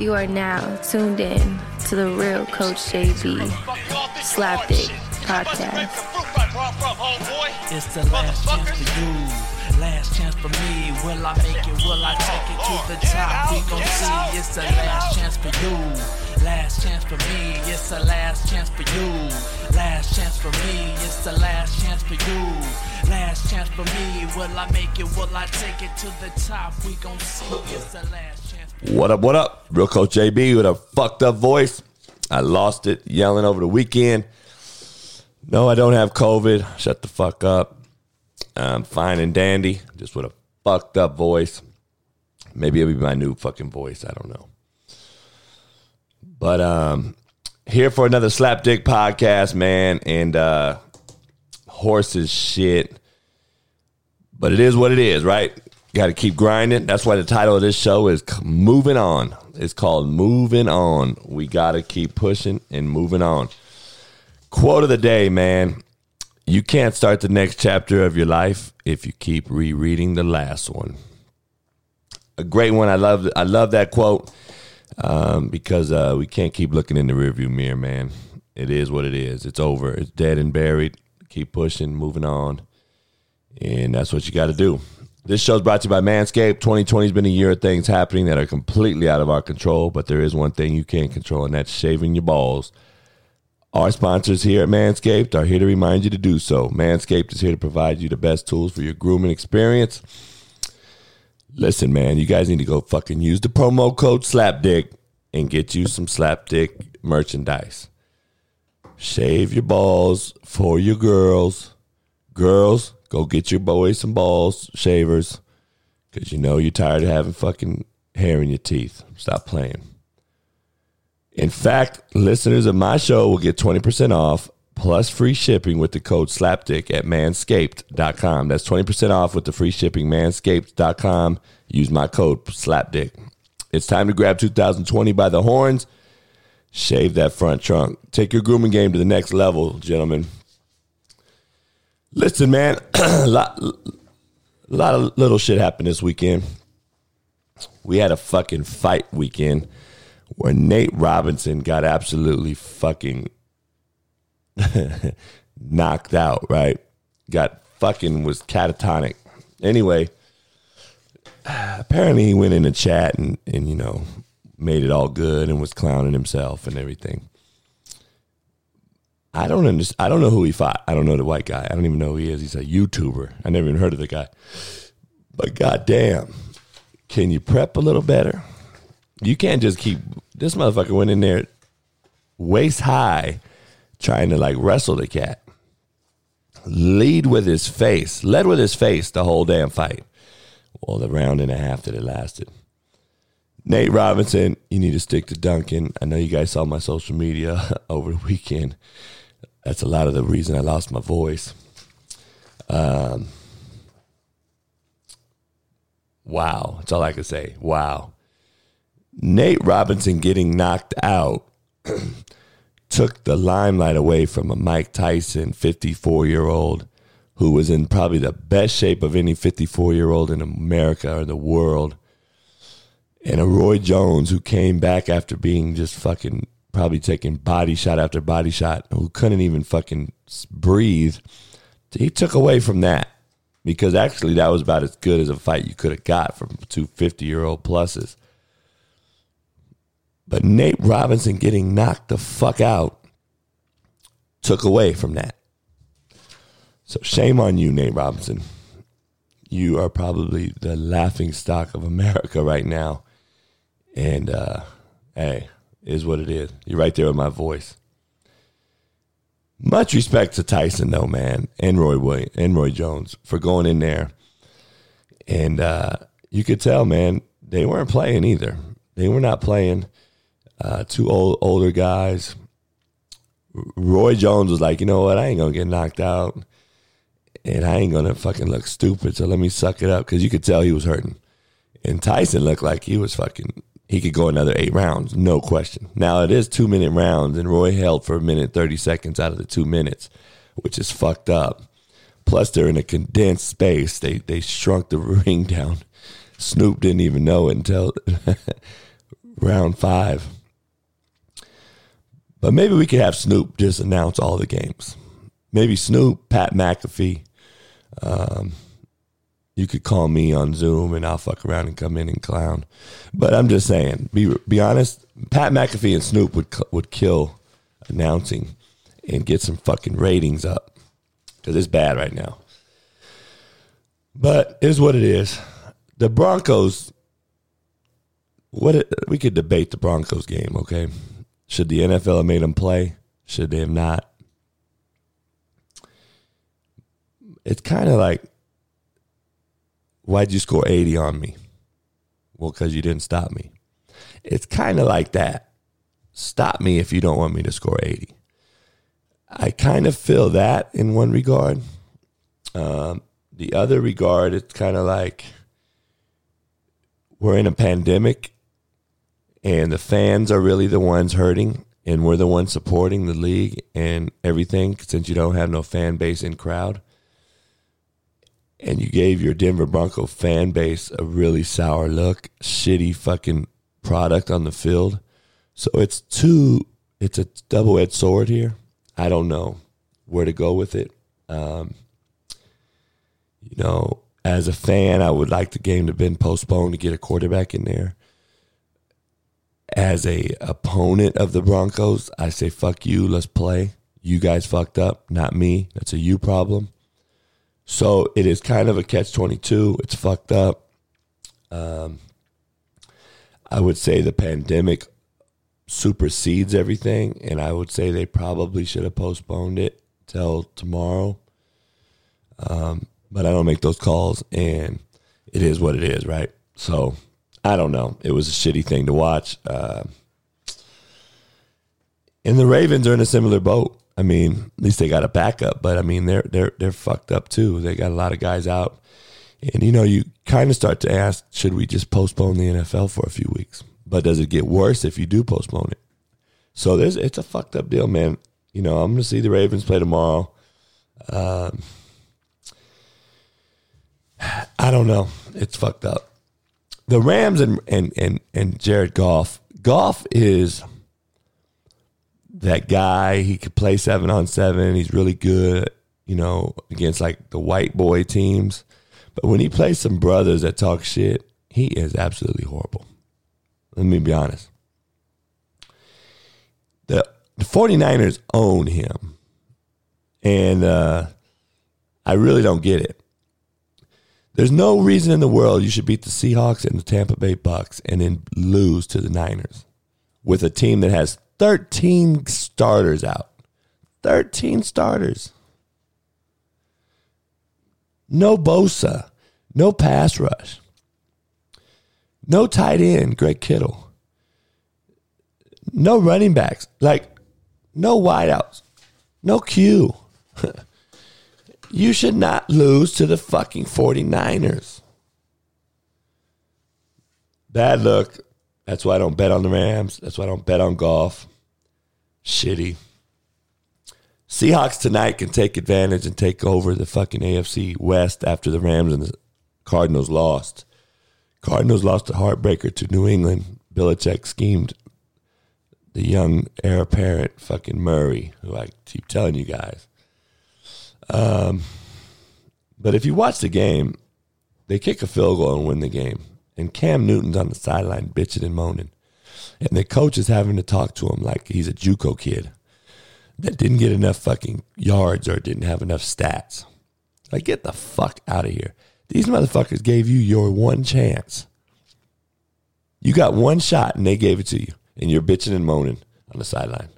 You are now tuned in to the real Coach JB Slapdick Podcast. It's the last chance for you, last chance for me. Will I make it? Will I take it to the top? We gon' see. It's the last chance for you, last chance for me. It's the last chance for you, last chance for me. It's the last chance for you, last chance for me. Will I make it? Will I take it to the top? We gon' see. It's the last chance. What up, what up? Real Coach JB with a fucked up voice. I lost it yelling over the weekend. No, I don't have COVID. Shut the fuck up. I'm fine and dandy, just with a fucked up voice. Maybe it'll be my new fucking voice. I don't know. But um here for another slapdick podcast, man, and uh horses shit. But it is what it is, right? Got to keep grinding. That's why the title of this show is Moving On. It's called Moving On. We got to keep pushing and moving on. Quote of the day, man. You can't start the next chapter of your life if you keep rereading the last one. A great one. I love. I love that quote um, because uh, we can't keep looking in the rearview mirror, man. It is what it is. It's over. It's dead and buried. Keep pushing, moving on, and that's what you got to do. This show is brought to you by Manscaped. 2020 has been a year of things happening that are completely out of our control, but there is one thing you can control, and that's shaving your balls. Our sponsors here at Manscaped are here to remind you to do so. Manscaped is here to provide you the best tools for your grooming experience. Listen, man, you guys need to go fucking use the promo code SLAPDICK and get you some SLAPDICK merchandise. Shave your balls for your girls. Girls, go get your boys some balls shavers because you know you're tired of having fucking hair in your teeth. Stop playing. In fact, listeners of my show will get 20% off plus free shipping with the code SLAPDICK at manscaped.com. That's 20% off with the free shipping, manscaped.com. Use my code SLAPDICK. It's time to grab 2020 by the horns. Shave that front trunk. Take your grooming game to the next level, gentlemen. Listen, man, a lot, lot of little shit happened this weekend. We had a fucking fight weekend where Nate Robinson got absolutely fucking knocked out, right? Got fucking was catatonic. Anyway, apparently he went in the chat and, and you know, made it all good and was clowning himself and everything. I don't understand. I don't know who he fought. I don't know the white guy. I don't even know who he is. He's a YouTuber. I never even heard of the guy. But goddamn, can you prep a little better? You can't just keep. This motherfucker went in there waist high, trying to like wrestle the cat. Lead with his face. Led with his face the whole damn fight. Well, the round and a half that it lasted. Nate Robinson, you need to stick to Duncan. I know you guys saw my social media over the weekend. That's a lot of the reason I lost my voice. Um, wow. That's all I can say. Wow. Nate Robinson getting knocked out took the limelight away from a Mike Tyson, 54 year old, who was in probably the best shape of any 54 year old in America or the world and a Roy Jones who came back after being just fucking probably taking body shot after body shot, who couldn't even fucking breathe. He took away from that because actually that was about as good as a fight you could have got from two 50 year old pluses. But Nate Robinson getting knocked the fuck out took away from that. So shame on you, Nate Robinson. You are probably the laughing stock of America right now. And uh, hey, is what it is. You're right there with my voice. Much respect to Tyson though, man, and Roy Williams, and Roy Jones for going in there. And uh, you could tell, man, they weren't playing either. They were not playing. Uh, two old older guys. Roy Jones was like, you know what? I ain't gonna get knocked out, and I ain't gonna fucking look stupid. So let me suck it up because you could tell he was hurting. And Tyson looked like he was fucking. He could go another eight rounds, no question. Now it is two minute rounds, and Roy held for a minute thirty seconds out of the two minutes, which is fucked up. Plus, they're in a condensed space. They they shrunk the ring down. Snoop didn't even know it until round five. But maybe we could have Snoop just announce all the games. Maybe Snoop, Pat McAfee. Um, you could call me on Zoom and I'll fuck around and come in and clown. But I'm just saying, be be honest. Pat McAfee and Snoop would would kill announcing and get some fucking ratings up because it's bad right now. But is what it is. The Broncos. What it, we could debate the Broncos game, okay? Should the NFL have made them play? Should they have not? It's kind of like, why'd you score 80 on me? Well, because you didn't stop me. It's kind of like that. Stop me if you don't want me to score 80. I kind of feel that in one regard. Um, the other regard, it's kind of like we're in a pandemic and the fans are really the ones hurting and we're the ones supporting the league and everything since you don't have no fan base in crowd and you gave your denver bronco fan base a really sour look shitty fucking product on the field so it's two it's a double-edged sword here i don't know where to go with it um, you know as a fan i would like the game to have been postponed to get a quarterback in there as a opponent of the Broncos, I say fuck you, let's play. You guys fucked up, not me. That's a you problem. So it is kind of a catch 22. It's fucked up. Um, I would say the pandemic supersedes everything, and I would say they probably should have postponed it till tomorrow. Um, but I don't make those calls, and it is what it is, right? So I don't know. It was a shitty thing to watch. Uh, and the Ravens are in a similar boat. I mean, at least they got a backup, but I mean they're they're they're fucked up too. They got a lot of guys out, and you know you kind of start to ask, should we just postpone the NFL for a few weeks? But does it get worse if you do postpone it? So there's it's a fucked up deal, man. You know, I'm gonna see the Ravens play tomorrow. Um, I don't know. It's fucked up the Rams and and and and Jared Goff. Goff is that guy. He could play seven on seven. He's really good, you know, against like the white boy teams. But when he plays some brothers that talk shit, he is absolutely horrible. Let me be honest. The, the 49ers own him. And uh, I really don't get it. There's no reason in the world you should beat the Seahawks and the Tampa Bay Bucks and then lose to the Niners with a team that has 13 starters out. 13 starters. No Bosa, no pass rush, no tight end, Greg Kittle, no running backs, like no wideouts, no Q. You should not lose to the fucking 49ers. Bad luck. That's why I don't bet on the Rams. That's why I don't bet on Goff. Shitty. Seahawks tonight can take advantage and take over the fucking AFC West after the Rams and the Cardinals lost. Cardinals lost a heartbreaker to New England. Belichick schemed the young heir apparent fucking Murray, who I keep telling you guys. Um, but if you watch the game, they kick a field goal and win the game. And Cam Newton's on the sideline bitching and moaning. And the coach is having to talk to him like he's a Juco kid that didn't get enough fucking yards or didn't have enough stats. Like, get the fuck out of here. These motherfuckers gave you your one chance. You got one shot and they gave it to you. And you're bitching and moaning on the sideline.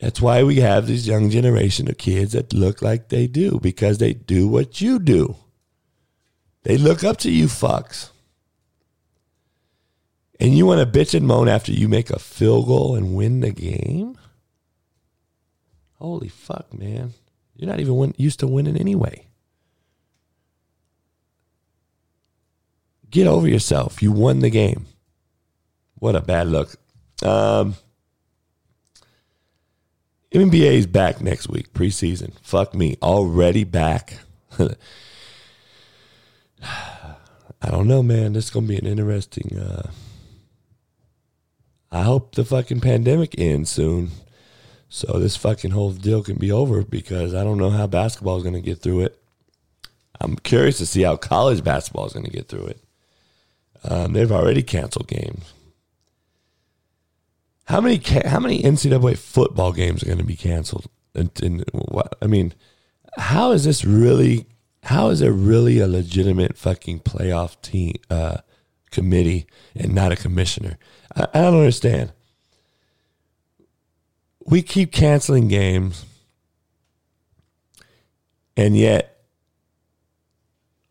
That's why we have this young generation of kids that look like they do because they do what you do. They look up to you fucks. And you want to bitch and moan after you make a field goal and win the game? Holy fuck, man. You're not even win- used to winning anyway. Get over yourself. You won the game. What a bad look. Um, is back next week, preseason. Fuck me, already back. I don't know, man. This is gonna be an interesting, uh, I hope the fucking pandemic ends soon. So this fucking whole deal can be over because I don't know how basketball is going to get through it. I'm curious to see how college basketball is going to get through it. Um, they've already canceled games. How many how many NCAA football games are going to be canceled? And, and what I mean, how is this really? How is there really a legitimate fucking playoff team uh, committee and not a commissioner? I, I don't understand. We keep canceling games, and yet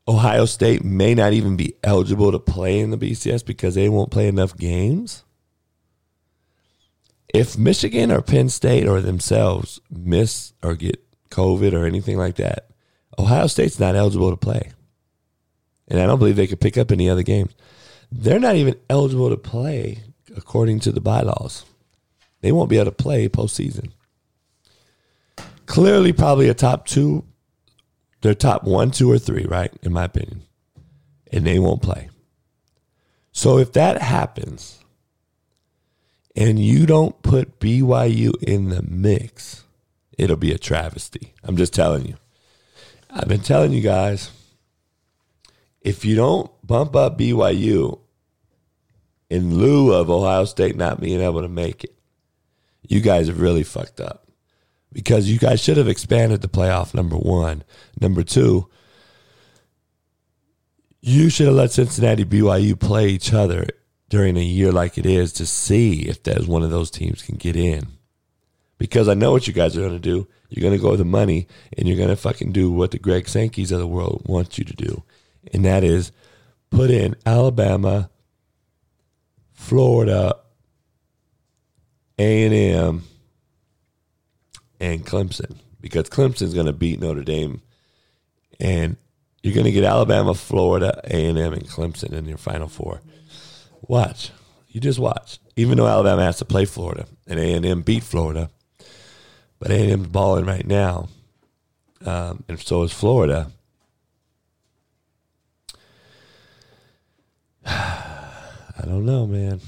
Ohio State may not even be eligible to play in the BCS because they won't play enough games if Michigan or Penn State or themselves miss or get COVID or anything like that, Ohio State's not eligible to play. And I don't believe they could pick up any other games. They're not even eligible to play according to the bylaws. They won't be able to play postseason. Clearly, probably a top two, they're top one, two, or three, right? In my opinion. And they won't play. So if that happens, and you don't put BYU in the mix, it'll be a travesty. I'm just telling you. I've been telling you guys if you don't bump up BYU in lieu of Ohio State not being able to make it, you guys have really fucked up because you guys should have expanded the playoff, number one. Number two, you should have let Cincinnati BYU play each other during a year like it is to see if there's one of those teams can get in. Because I know what you guys are going to do. You're going to go with the money and you're going to fucking do what the Greg Sankeys of the world want you to do. And that is put in Alabama, Florida, A&M, and Clemson. Because Clemson's going to beat Notre Dame. And you're going to get Alabama, Florida, A&M, and Clemson in your Final Four. Watch. You just watch. Even though Alabama has to play Florida and A&M beat Florida, but A&M's balling right now, um, and so is Florida. I don't know, man.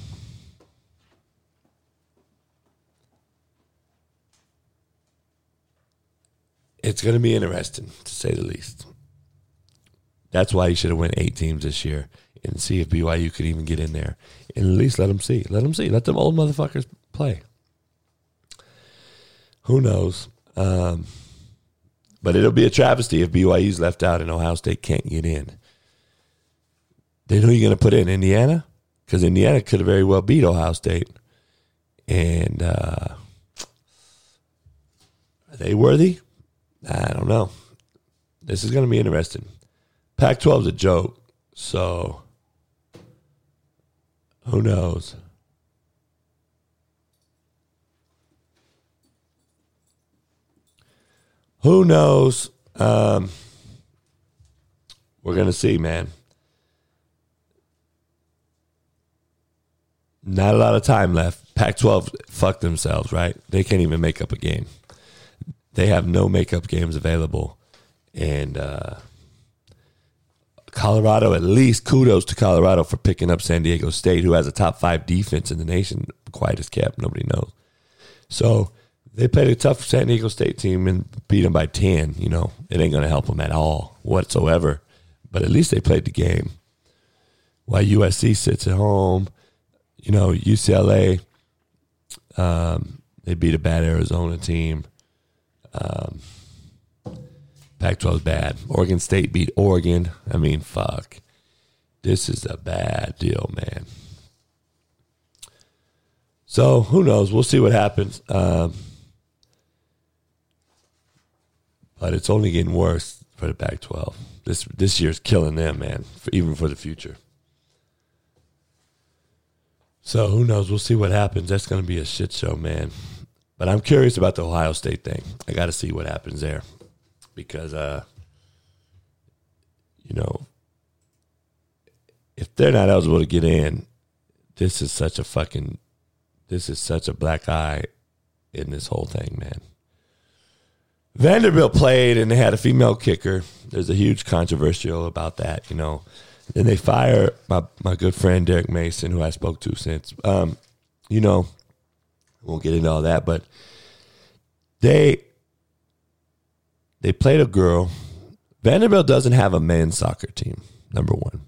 It's going to be interesting, to say the least. That's why you should have went eight teams this year and see if BYU could even get in there. And at least let them see. Let them see. Let them old motherfuckers play. Who knows? Um, but it'll be a travesty if BYU's left out and Ohio State can't get in. Then who are you going to put in? Indiana? Because Indiana could have very well beat Ohio State. And uh, are they worthy? I don't know. This is going to be interesting. Pac 12 is a joke. So who knows? Who knows? Um, we're going to see, man. Not a lot of time left. Pac 12 fuck themselves, right? They can't even make up a game. They have no makeup games available. And uh, Colorado, at least kudos to Colorado for picking up San Diego State, who has a top five defense in the nation, quiet as kept. Nobody knows. So they played a tough San Diego State team and beat them by 10. You know, it ain't going to help them at all whatsoever. But at least they played the game. While USC sits at home, you know, UCLA, um, they beat a bad Arizona team. Um, Pac 12 is bad. Oregon State beat Oregon. I mean, fuck. This is a bad deal, man. So who knows? We'll see what happens. Um, but it's only getting worse for the Pac 12. This, this year's killing them, man, for, even for the future. So who knows? We'll see what happens. That's going to be a shit show, man. But I'm curious about the Ohio State thing. I got to see what happens there because uh, you know if they're not eligible to get in, this is such a fucking this is such a black eye in this whole thing, man. Vanderbilt played and they had a female kicker. There's a huge controversial about that, you know. Then they fire my, my good friend Derek Mason, who I spoke to since. Um, you know, won't get into all that, but they they played a girl. Vanderbilt doesn't have a men's soccer team. Number one,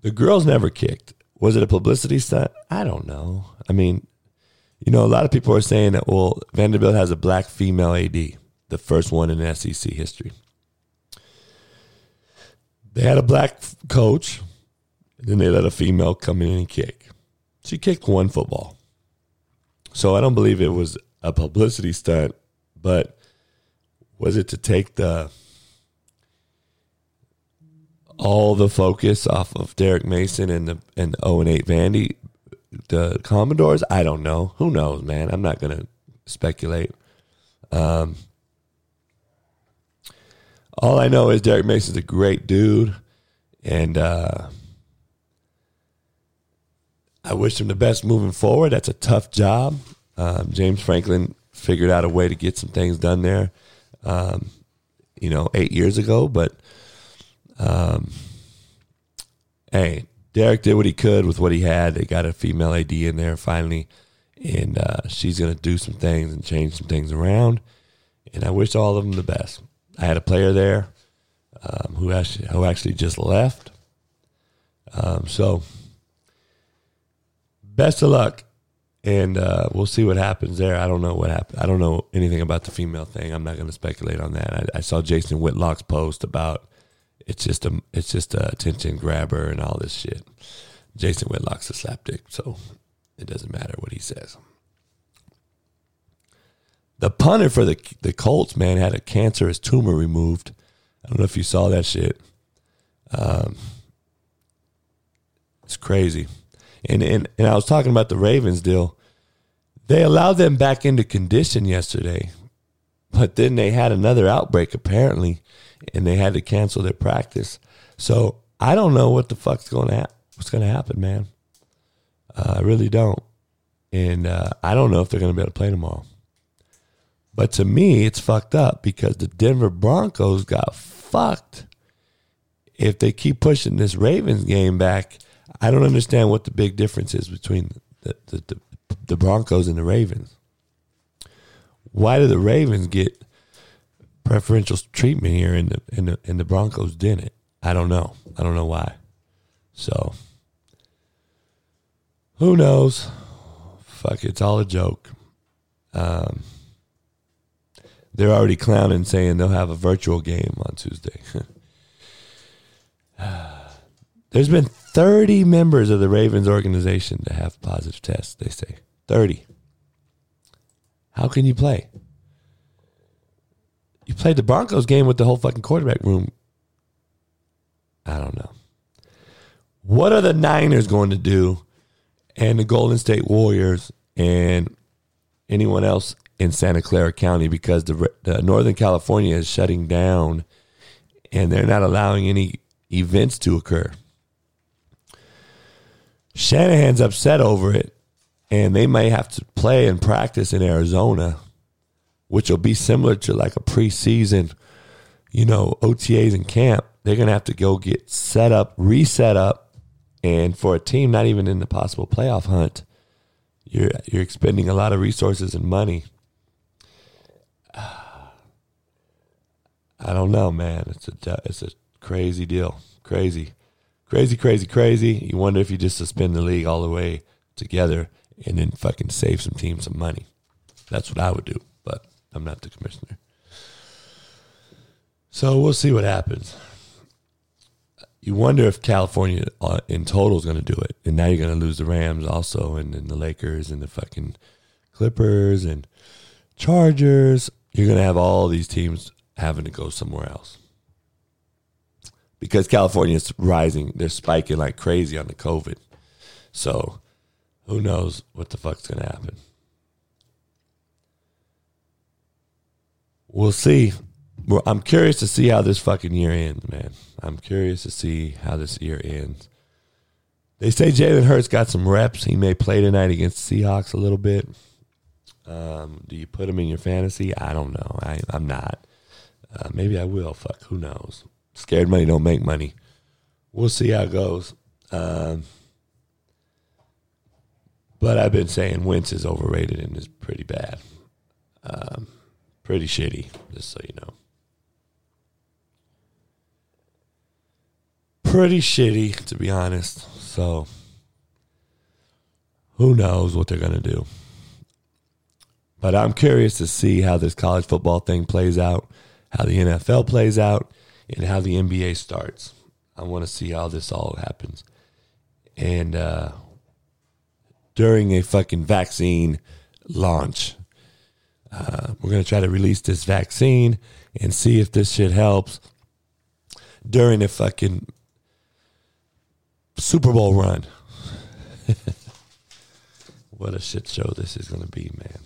the girls never kicked. Was it a publicity stunt? I don't know. I mean, you know, a lot of people are saying that well, Vanderbilt has a black female AD, the first one in SEC history. They had a black coach, then they let a female come in and kick. She kicked one football. So I don't believe it was a publicity stunt, but was it to take the all the focus off of Derek Mason and the and 0 and 8 Vandy, the Commodores? I don't know. Who knows, man? I'm not gonna speculate. Um, all I know is Derek Mason's a great dude, and uh, I wish him the best moving forward. That's a tough job. Um, James Franklin figured out a way to get some things done there, um, you know, eight years ago. But um, hey, Derek did what he could with what he had. They got a female AD in there finally, and uh, she's going to do some things and change some things around. And I wish all of them the best. I had a player there um, who actually who actually just left. Um, so best of luck, and uh, we'll see what happens there. I don't know what happened. I don't know anything about the female thing. I'm not going to speculate on that. I, I, saw Jason Whitlock's post about it's just a it's just a attention grabber and all this shit. Jason Whitlock's a slapdick, so it doesn't matter what he says. The punter for the the Colts, man, had a cancerous tumor removed. I don't know if you saw that shit. Um, it's crazy. And, and and I was talking about the Ravens deal. They allowed them back into condition yesterday, but then they had another outbreak apparently, and they had to cancel their practice. So I don't know what the fuck's going to ha- what's going to happen, man. Uh, I really don't, and uh, I don't know if they're going to be able to play tomorrow. But to me, it's fucked up because the Denver Broncos got fucked. If they keep pushing this Ravens game back, I don't understand what the big difference is between the, the, the, the Broncos and the Ravens. Why do the Ravens get preferential treatment here and the, and the, and the Broncos didn't? I don't know. I don't know why. So, who knows? Fuck, it's all a joke. Um, they're already clowning, saying they'll have a virtual game on Tuesday. There's been 30 members of the Ravens organization to have positive tests, they say. 30. How can you play? You played the Broncos game with the whole fucking quarterback room. I don't know. What are the Niners going to do and the Golden State Warriors and anyone else in Santa Clara County because the, the Northern California is shutting down and they're not allowing any events to occur. Shanahan's upset over it, and they may have to play and practice in Arizona, which will be similar to like a preseason, you know, OTAs and camp. They're going to have to go get set up, reset up, and for a team not even in the possible playoff hunt, you're you're expending a lot of resources and money. Don't know, man. It's a it's a crazy deal, crazy. Crazy, crazy, crazy. You wonder if you just suspend the league all the way together and then fucking save some teams some money. That's what I would do, but I'm not the commissioner. So we'll see what happens. You wonder if California uh, in total is going to do it. And now you're going to lose the Rams also, and then the Lakers and the fucking Clippers and Chargers. You're going to have all these teams having to go somewhere else because California is rising. They're spiking like crazy on the COVID. So who knows what the fuck's going to happen? We'll see. I'm curious to see how this fucking year ends, man. I'm curious to see how this year ends. They say Jalen Hurts got some reps. He may play tonight against the Seahawks a little bit. Um, do you put him in your fantasy? I don't know. I, am not. Uh, maybe I will. Fuck, who knows? Scared money don't make money. We'll see how it goes. Um, But I've been saying Wentz is overrated and is pretty bad. Um, pretty shitty, just so you know. Pretty shitty, to be honest. So, who knows what they're going to do. But I'm curious to see how this college football thing plays out, how the NFL plays out, and how the NBA starts. I want to see how this all happens. And uh, during a fucking vaccine launch, uh, we're going to try to release this vaccine and see if this shit helps during a fucking Super Bowl run. what a shit show this is going to be, man.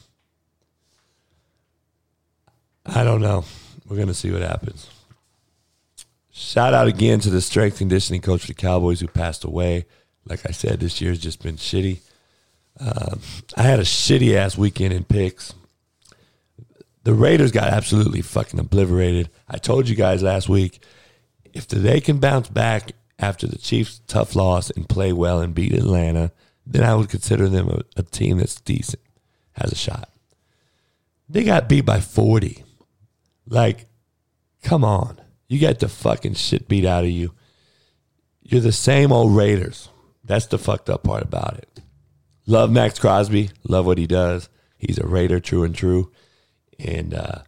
I don't know. We're going to see what happens. Shout out again to the strength conditioning coach for the Cowboys who passed away. Like I said, this year's just been shitty. Um, I had a shitty ass weekend in picks. The Raiders got absolutely fucking obliterated. I told you guys last week if they can bounce back after the Chiefs' tough loss and play well and beat Atlanta, then I would consider them a, a team that's decent, has a shot. They got beat by 40. Like, come on. You got the fucking shit beat out of you. You're the same old Raiders. That's the fucked up part about it. Love Maxx Crosby. Love what he does. He's a Raider, true and true. And uh,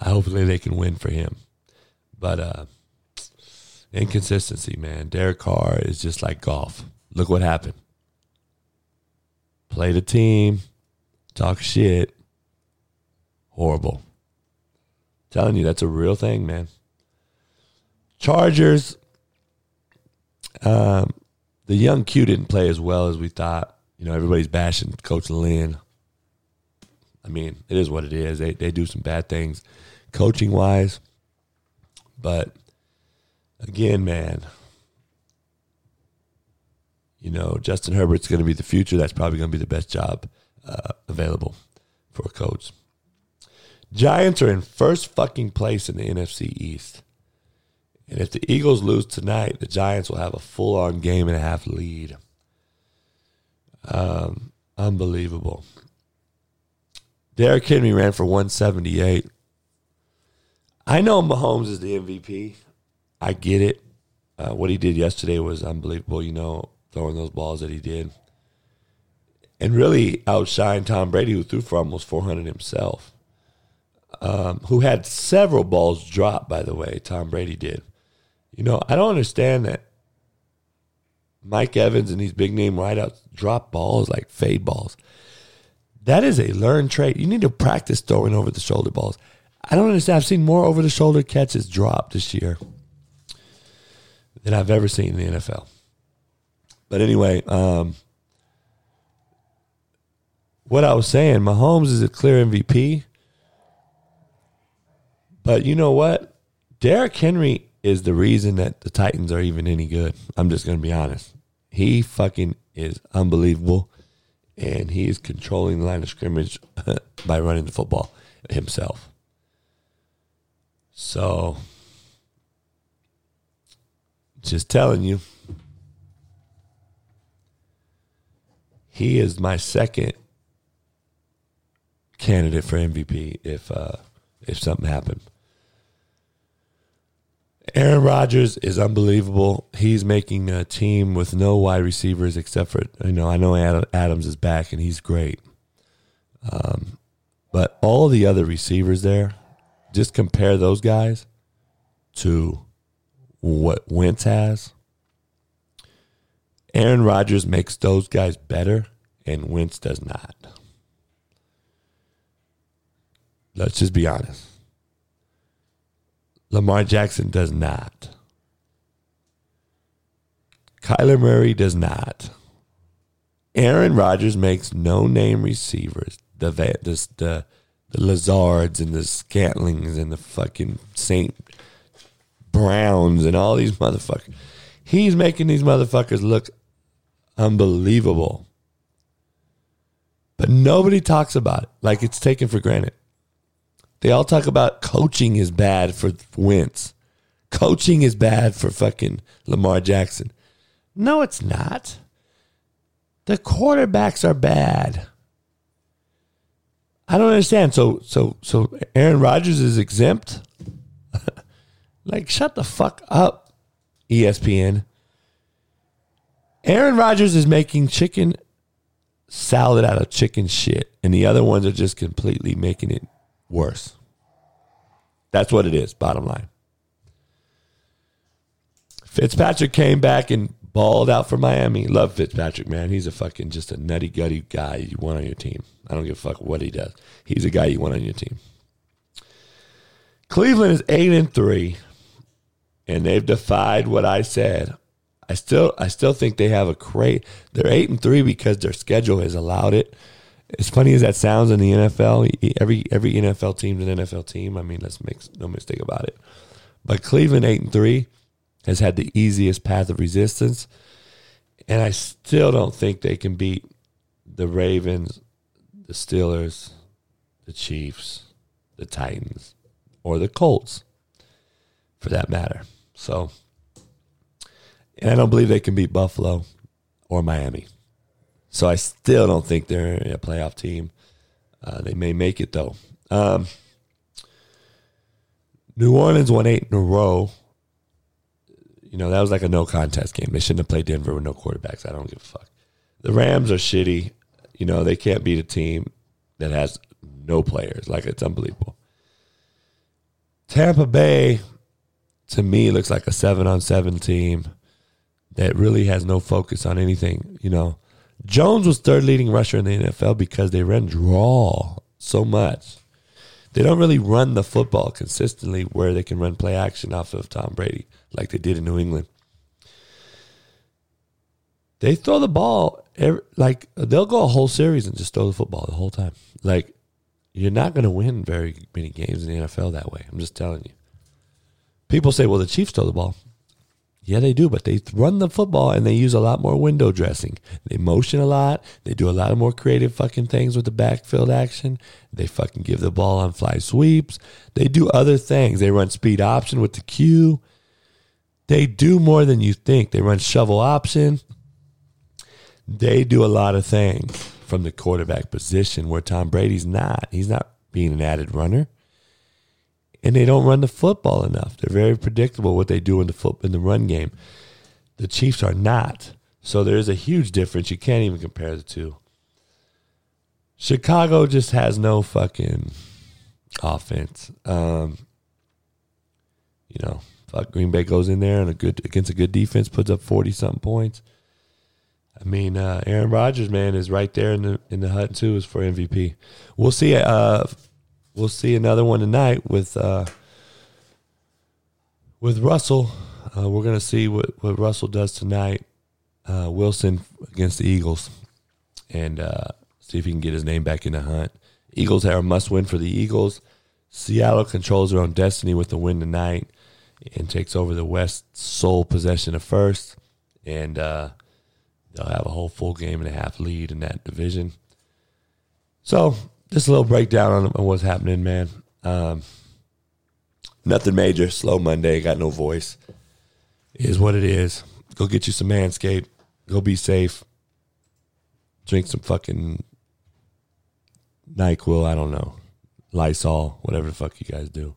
hopefully they can win for him. But uh, inconsistency, man. Derek Carr is just like Goff. Look what happened. Play the team, talk shit. Horrible. Telling you, that's a real thing, man. Chargers. Um, the young Q didn't play as well as we thought. You know, everybody's bashing Coach Lynn. I mean, it is what it is. They they do some bad things, coaching wise, but again, man, you know, Justin Herbert's going to be the future. That's probably going to be the best job uh, available for a coach. Giants are in first fucking place in the NFC East. And if the Eagles lose tonight, the Giants will have a full on game and a half lead. Um, unbelievable. Derrick Henry ran for 178. I know Mahomes is the MVP. I get it. Uh, what he did yesterday was unbelievable, you know, throwing those balls that he did. And really outshined Tom Brady, who threw for almost 400 himself, um, who had several balls dropped, by the way. Tom Brady did. You know, I don't understand that Mike Evans and these big name wideouts drop balls like fade balls. That is a learned trait. You need to practice throwing over the shoulder balls. I don't understand. I've seen more over the shoulder catches drop this year than I've ever seen in the NFL. But anyway, um, what I was saying, Mahomes is a clear MVP. But you know what? Derrick Henry is the reason that the Titans are even any good. I'm just going to be honest. He fucking is unbelievable and he is controlling the line of scrimmage by running the football himself. So, just telling you, he is my second candidate for MVP if uh, if something happened. Aaron Rodgers is unbelievable. He's making a team with no wide receivers except for you know I know Adams is back and he's great, um, but all the other receivers there, just compare those guys to what Wentz has. Aaron Rodgers makes those guys better, and Wentz does not. Let's just be honest. Lamar Jackson does not. Kyler Murray does not. Aaron Rodgers makes no name receivers. The the the, the Lazards and the Scantlings and the fucking Saint Browns and all these motherfuckers. He's making these motherfuckers look unbelievable. But nobody talks about it like it's taken for granted. They all talk about coaching is bad for Wentz. Coaching is bad for fucking Lamar Jackson. No, it's not. The quarterbacks are bad. I don't understand. So so so Aaron Rodgers is exempt? like shut the fuck up, ESPN. Aaron Rodgers is making chicken salad out of chicken shit, and the other ones are just completely making it worse. That's what it is, bottom line. Fitzpatrick came back and balled out for Miami. Love Fitzpatrick, man. He's a fucking just a nutty gutty guy you want on your team. I don't give a fuck what he does. He's a guy you want on your team. Cleveland is eight and three, and they've defied what I said. I still I still think they have a great they're eight and three because their schedule has allowed it. As funny as that sounds in the NFL, every every NFL team's an NFL team. I mean, let's make no mistake about it. But Cleveland eight and three has had the easiest path of resistance. And I still don't think they can beat the Ravens, the Steelers, the Chiefs, the Titans, or the Colts, for that matter. So, and I don't believe they can beat Buffalo or Miami. So I still don't think they're a playoff team. Uh, they may make it though. Um, New Orleans won eight in a row you know, that was like a no contest game. They shouldn't have played Denver with no quarterbacks. I don't give a fuck. The Rams are shitty. You know, they can't beat a team that has no players. Like, it's unbelievable. Tampa Bay, to me, looks like a seven on seven team that really has no focus on anything. You know, Jones was third leading rusher in the NFL because they run draw so much. They don't really run the football consistently where they can run play action off of Tom Brady like they did in New England. They throw the ball every, like they'll go a whole series and just throw the football the whole time. Like you're not going to win very many games in the NFL that way. I'm just telling you. People say, "Well, the Chiefs throw the ball." Yeah, they do, but they run the football and they use a lot more window dressing. They motion a lot. They do a lot of more creative fucking things with the backfield action. They fucking give the ball on fly sweeps. They do other things. They run speed option with the Q. They do more than you think. They run shovel option. They do a lot of things from the quarterback position where Tom Brady's not. He's not being an added runner. And they don't run the football enough. They're very predictable what they do in the foot in the run game. The Chiefs are not. So there is a huge difference. You can't even compare the two. Chicago just has no fucking offense. Um, you know, Fuck, Green Bay goes in there and a good against a good defense puts up forty something points. I mean, uh, Aaron Rodgers, man, is right there in the in the hut too, is for MVP. We'll see. Uh, we'll see another one tonight with uh, with Russell. Uh, we're gonna see what what Russell does tonight. Uh, Wilson against the Eagles, and uh, see if he can get his name back in the hunt. Eagles are a must win for the Eagles. Seattle controls their own destiny with the win tonight and takes over the West sole possession of first, and uh, they'll have a whole full game and a half lead in that division. So, just a little breakdown on, what's happening, man. Um, nothing major. Slow Monday. Got no voice. Is what it is. Go get you some Manscaped. Go be safe. Drink some fucking NyQuil. I don't know. Lysol. Whatever the fuck you guys do.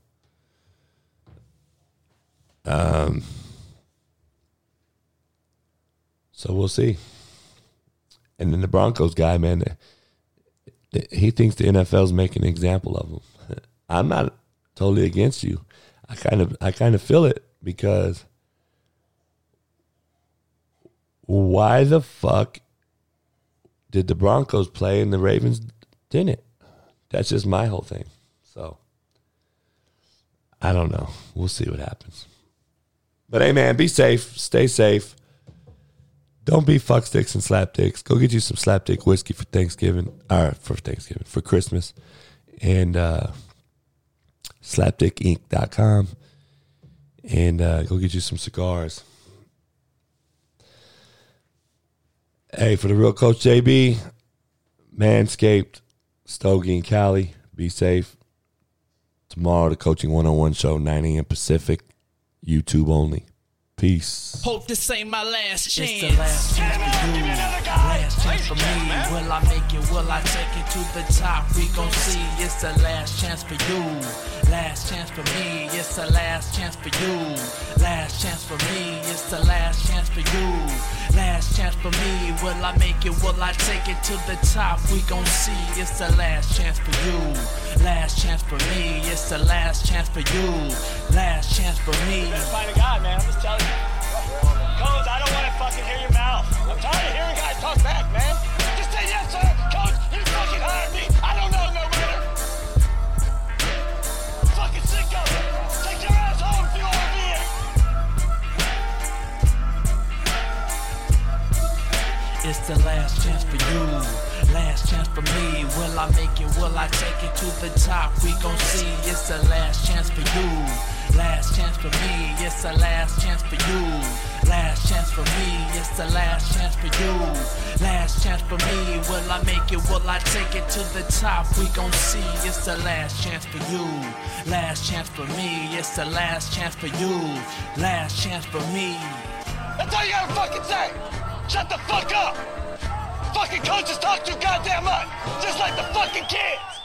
Um, so we'll see. And then the Broncos guy, man, he thinks the NFL's making an example of him. I'm not totally against you. I kind of I kind of feel it because why the fuck did the Broncos play and the Ravens didn't? That's just my whole thing. So I don't know. We'll see what happens. But hey, man, be safe. Stay safe. Don't be fucksticks and slapdicks. Go get you some slapdick whiskey for Thanksgiving, or for Thanksgiving, for Christmas. And uh, slapdickinc.com. And uh, go get you some cigars. Hey, for the real coach JB, Manscaped, Stogie and Cali, be safe. Tomorrow, the Coaching 101 show, 9 a.m. Pacific. YouTube only. Peace. Hope this ain't my last chance. It's the last chance for you. Last chance for me. Will I make it? Will I take it to the top? We gon' see. It's the last chance for you. Last chance for me. It's the last chance for you. Last chance for me. It's the last chance for you. Last chance for me. Will I make it? Will I take it to the top? We gon' see. It's the last chance for you. Last chance for me. It's the last chance for you. Last chance for me. Find a guy, man. I'm just telling you. Coach, I don't want to fucking hear your mouth. I'm tired of hearing guys talk back, man. Just say yes, sir. Coach, you fucking hired me. I don't know no better. Fucking sick of it. Take your ass home if you want to be here. It's the last chance for you. Last chance for me. Will I make it? Will I take it to the top? We gon' see. It's the last chance for you. Last chance for me. It's the last chance for you. Last chance for me. It's the last chance for you. Last chance for me. Will I make it? Will I take it to the top? We gon' see. It's the last chance for you. Last chance for me. It's the last chance for you. Last chance for me. That's all you gotta fucking say. Shut the fuck up. Fucking coaches talk too goddamn much. Just like the fucking kids.